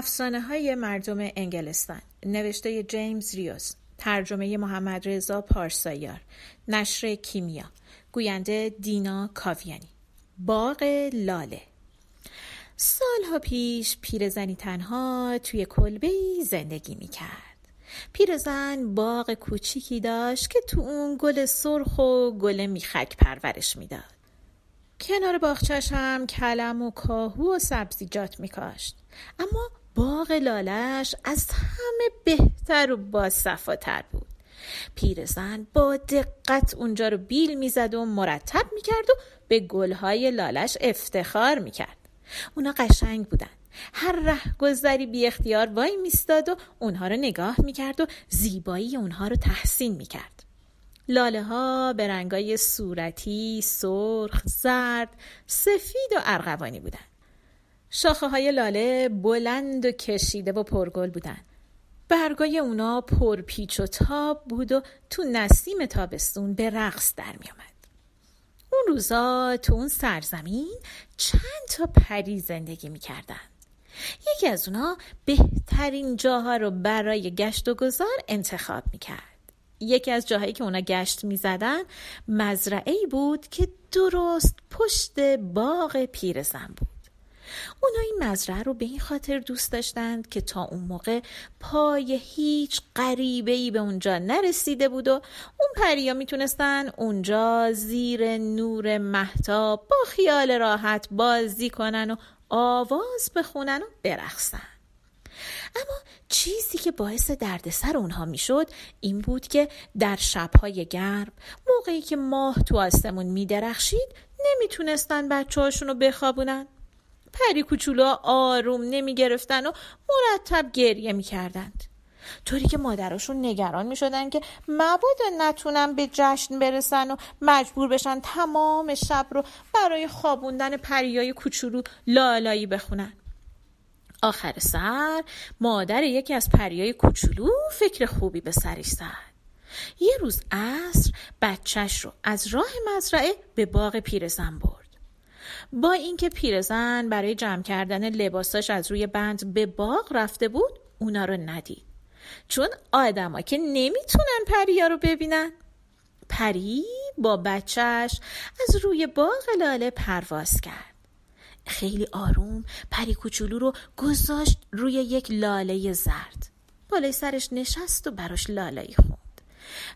افسانه های مردم انگلستان. نوشته جیمز ریوز. ترجمه محمد رضا پارسایار. نشر کیمیا. گوینده دینا کاویانی. باغ لاله. سالها پیش پیرزنی تنها توی کلبه زندگی می‌کرد. پیرزن باغ کوچیکی داشت که تو اون گل سرخ و گل میخک پرورش می‌داد. کنار باغچش هم کلم و کاهو و سبزیجات میکاشت. اما باغ لالش از همه بهتر و باصفاتر بود. پیرزن با دقت اونجا رو بیل می‌زد و مرتب می‌کرد و به گلهای لالش افتخار می‌کرد. اونا قشنگ بودن. هر ره گذری بی اختیار وای میستاد و اونها رو نگاه می‌کرد و زیبایی اونها رو تحسین می‌کرد. لاله ها به رنگای صورتی، سرخ، زرد، سفید و ارغوانی بودن. شاخه های لاله بلند و کشیده و پرگل بودن برگای اونا پرپیچ و تاب بود و تو نسیم تابستون به رقص در می آمد. اون روزا تو اون سرزمین چند تا پری زندگی می کردن. یکی از اونا بهترین جاها رو برای گشت و گذار انتخاب می کرد. یکی از جاهایی که اونا گشت می زدن مزرعه بود که درست پشت باغ پیرزن بود. اونا این مزرعه رو به این خاطر دوست داشتند که تا اون موقع پای هیچ غریبه ای به اونجا نرسیده بود و اون پریا می‌تونستن اونجا زیر نور محتاب با خیال راحت بازی کنن و آواز بخونن و برقصن. اما چیزی که باعث دردسر اونها می‌شد این بود که در شبهای گرم موقعی که ماه تو آسمون میدرخشید نمی‌تونستن بچه هاشون رو بخوابونن. پری کوچولو آروم نمی گرفتن و مرتب گریه می کردند. طوری که مادراشون نگران می شدن که مبادا نتونن به جشن برسن و مجبور بشن تمام شب رو برای خوابوندن پریای کوچولو لالایی بخونن. آخر سر مادر یکی از پریای کوچولو فکر خوبی به سرش زد. یه روز عصر بچهش رو از راه مزرعه به باغ پیرزن برد. با اینکه پیرزن برای جمع کردن لباساش از روی بند به باغ رفته بود اونا رو ندید. چون آدما که نمی‌تونن پریا رو ببینن. پری با بچهش از روی باغ لاله پرواز کرد. خیلی آروم پری کوچولو رو گذاشت روی یک لاله زرد. بالای سرش نشست و براش لالایی خوند.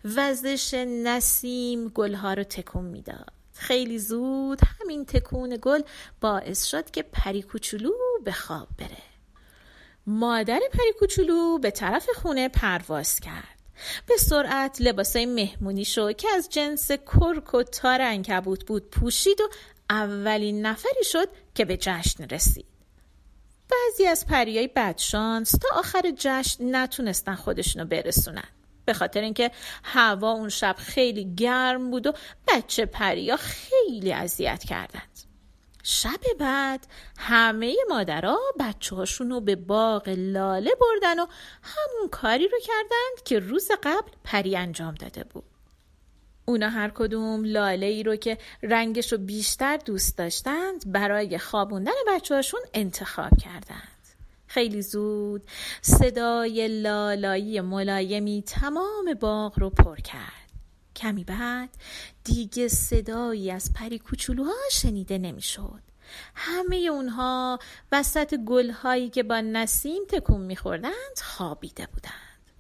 وزش نسیم گلها رو تکون می‌داد. خیلی زود همین تکون گل باعث شد که پری کوچولو به خواب بره. مادر پری کوچولو به طرف خونه پرواز کرد. به سرعت لباسای مهمونی شو که از جنس کرک و تار انکبوت بود پوشید و اولین نفری شد که به جشن رسید. بعضی از پریای بدشانس تا آخر جشن نتونستن خودشونو برسونن. به خاطر اینکه هوا اون شب خیلی گرم بود و بچه پریا خیلی اذیت کردند. شب بعد همه مادرها بچه هاشون رو به باغ لاله بردن و همون کاری رو کردند که روز قبل پری انجام داده بود. اونا هر کدوم لاله ای رو که رنگش رو بیشتر دوست داشتند برای خوابوندن بچه هاشون انتخاب کردند. خیلی زود صدای لالایی ملایمی تمام باغ رو پر کرد. کمی بعد دیگه صدایی از پری کوچولوها شنیده نمی‌شد. همه اونها وسط گلهایی که با نسیم تکون میخوردند خوابیده بودند.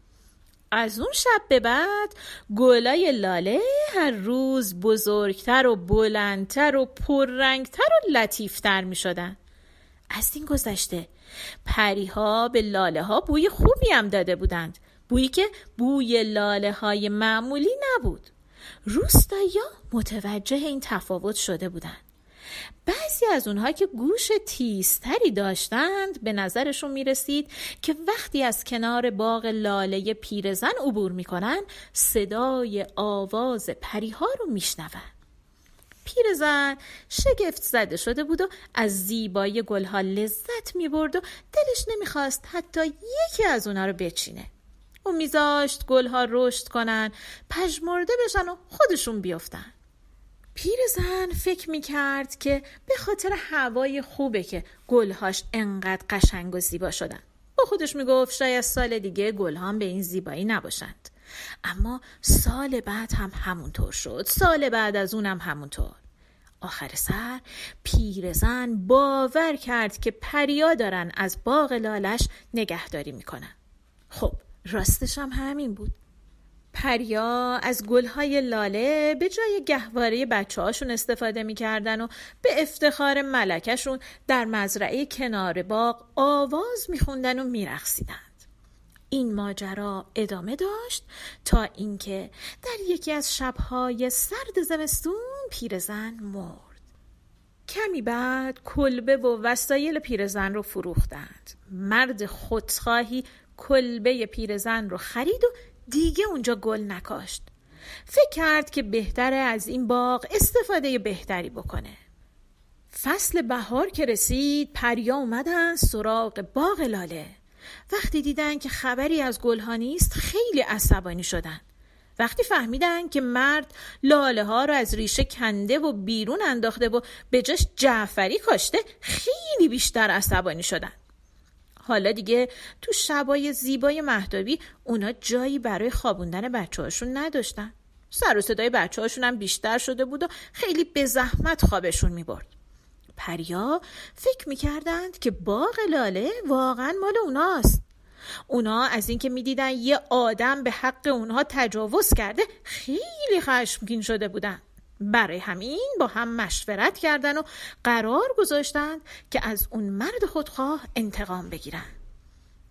از اون شب به بعد گلای لاله هر روز بزرگتر و بلندتر و پررنگتر و لطیفتر می شدن. از این گذشته. پریها به لاله ها بوی خوبی هم داده بودند. بویی که بوی لاله های معمولی نبود. روستایا متوجه این تفاوت شده بودند. بعضی از اونها که گوش تیزتری داشتند به نظرشون می رسید که وقتی از کنار باغ لاله پیرزن عبور می‌کنن صدای آواز پریها رو میشنوند پیرزن شگفت زده شده بود و از زیبایی گلها لذت می برد و دلش نمی‌خواست حتی یکی از اونا رو بچینه. او میذاشت گلها رشد کنن پژمرده بشن و خودشون بیفتن پیرزن فکر می‌کرد که به خاطر هوای خوبه که گلهاش انقدر قشنگ و زیبا شدن. با خودش می‌گفت شاید سال دیگه گلها به این زیبایی نباشند. اما سال بعد هم همونطور شد. سال بعد از اونم همونطور. آخر سر پیرزن باور کرد که پریا دارن از باغ لالش نگهداری می‌کنن. خب راستش هم همین بود. پریا از گلهای لاله به جای گهواره بچه هاشون استفاده می‌کردن و به افتخار ملکشون در مزرعه کنار باغ آواز میخوندن و میرقصیدند. این ماجرا ادامه داشت تا اینکه در یکی از شبهای سرد زمستون پیرزن مرد. کمی بعد کلبه و وسایل پیرزن رو فروختند. مرد خودخواهی کلبه پیرزن رو خرید و دیگه اونجا گل نکاشت فکر کرد که بهتره از این باغ استفاده بهتری بکنه فصل بهار که رسید پریا اومدن سراغ باغ لاله وقتی دیدن که خبری از گلها نیست خیلی عصبانی شدن. وقتی فهمیدن که مرد لاله ها رو از ریشه کنده و بیرون انداخته و به جاش جعفری کاشته خیلی بیشتر عصبانی شدن. حالا دیگه تو شبای زیبای مهدابی اونا جایی برای خوابوندن بچه هاشون نداشتن. سر و صدای بچه هاشون هم بیشتر شده بود و خیلی به زحمت خوابشون می برد. پریا فکر می‌کردند که باغ لاله واقعا مال اوناست. اونا از اینکه می‌دیدن یه آدم به حق اونها تجاوز کرده خیلی خشمگین شده بودن. برای همین با هم مشورت کردن و قرار گذاشتند که از اون مرد خودخواه انتقام بگیرن.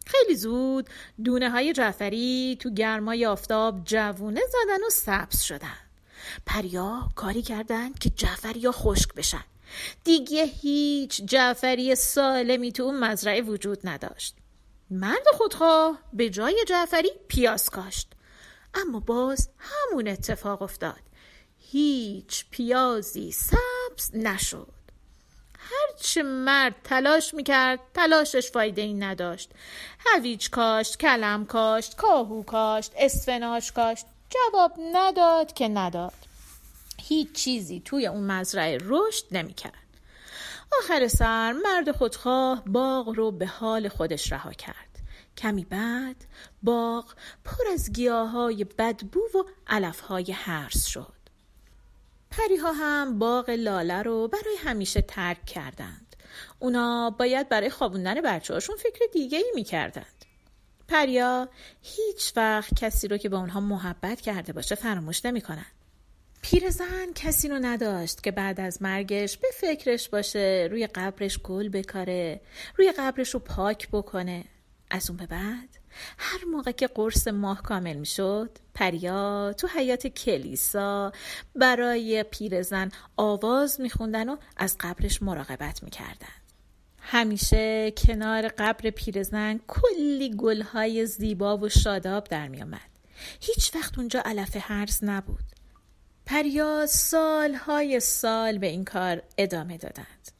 خیلی زود دونه های جعفری تو گرمای آفتاب جوونه زدن و سبز شدن. پریا کاری کردند که جعفری ها خشک بشن. دیگه هیچ جعفری سالمی تو اون مزرعه وجود نداشت. مرد خودخواه به جای جعفری پیاز کاشت. اما باز همون اتفاق افتاد. هیچ پیازی سبز نشد. هرچه مرد تلاش می‌کرد تلاشش فایده ای نداشت. هویج کاشت کلم کاشت کاهو کاشت اسفناش کاشت. جواب نداد که نداد. هیچ چیزی توی اون مزرعه رشد نمی‌کرد آخر سر مرد خودخواه باغ رو به حال خودش رها کرد کمی بعد باغ پر از گیاه های بدبو و علف های هرس شد پریها هم باغ لاله رو برای همیشه ترک کردند. اونا باید برای خوابوندن بچه هاشون فکر دیگه ای می کردند. پریا هیچ وقت کسی رو که با اونها محبت کرده باشه فراموش نمی کنند. پیرزن کسی رو نداشت که بعد از مرگش به فکرش باشه روی قبرش گل بکاره روی قبرش رو پاک بکنه از اون به بعد هر موقع که قرص ماه کامل می شد پریا تو حیات کلیسا برای پیرزن آواز می خوندن و از قبرش مراقبت می کردن. همیشه کنار قبر پیرزن کلی گلهای زیبا و شاداب در می آمد. هیچ وقت اونجا علف هرز نبود. پریا سالهای سال به این کار ادامه دادند.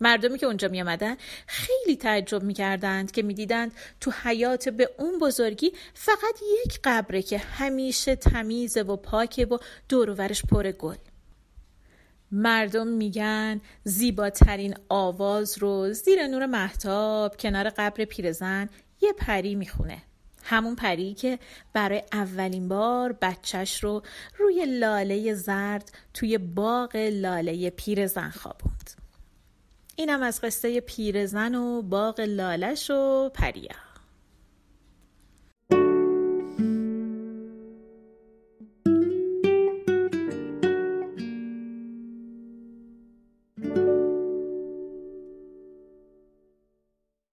مردمی که اونجا می آمدن خیلی تعجب می کردند که می دیدند تو حیات به اون بزرگی فقط یک قبره که همیشه تمیزه و پاکه و دورورش پر گل. مردم میگن زیباترین آواز رو زیر نور محتاب کنار قبر پیرزن یه پری می‌خونه. همون پری که برای اولین بار بچهش رو روی لاله زرد توی باغ لاله پیرزن خوابوند. اینم از قصه پیرزن و باغ لالش و پریا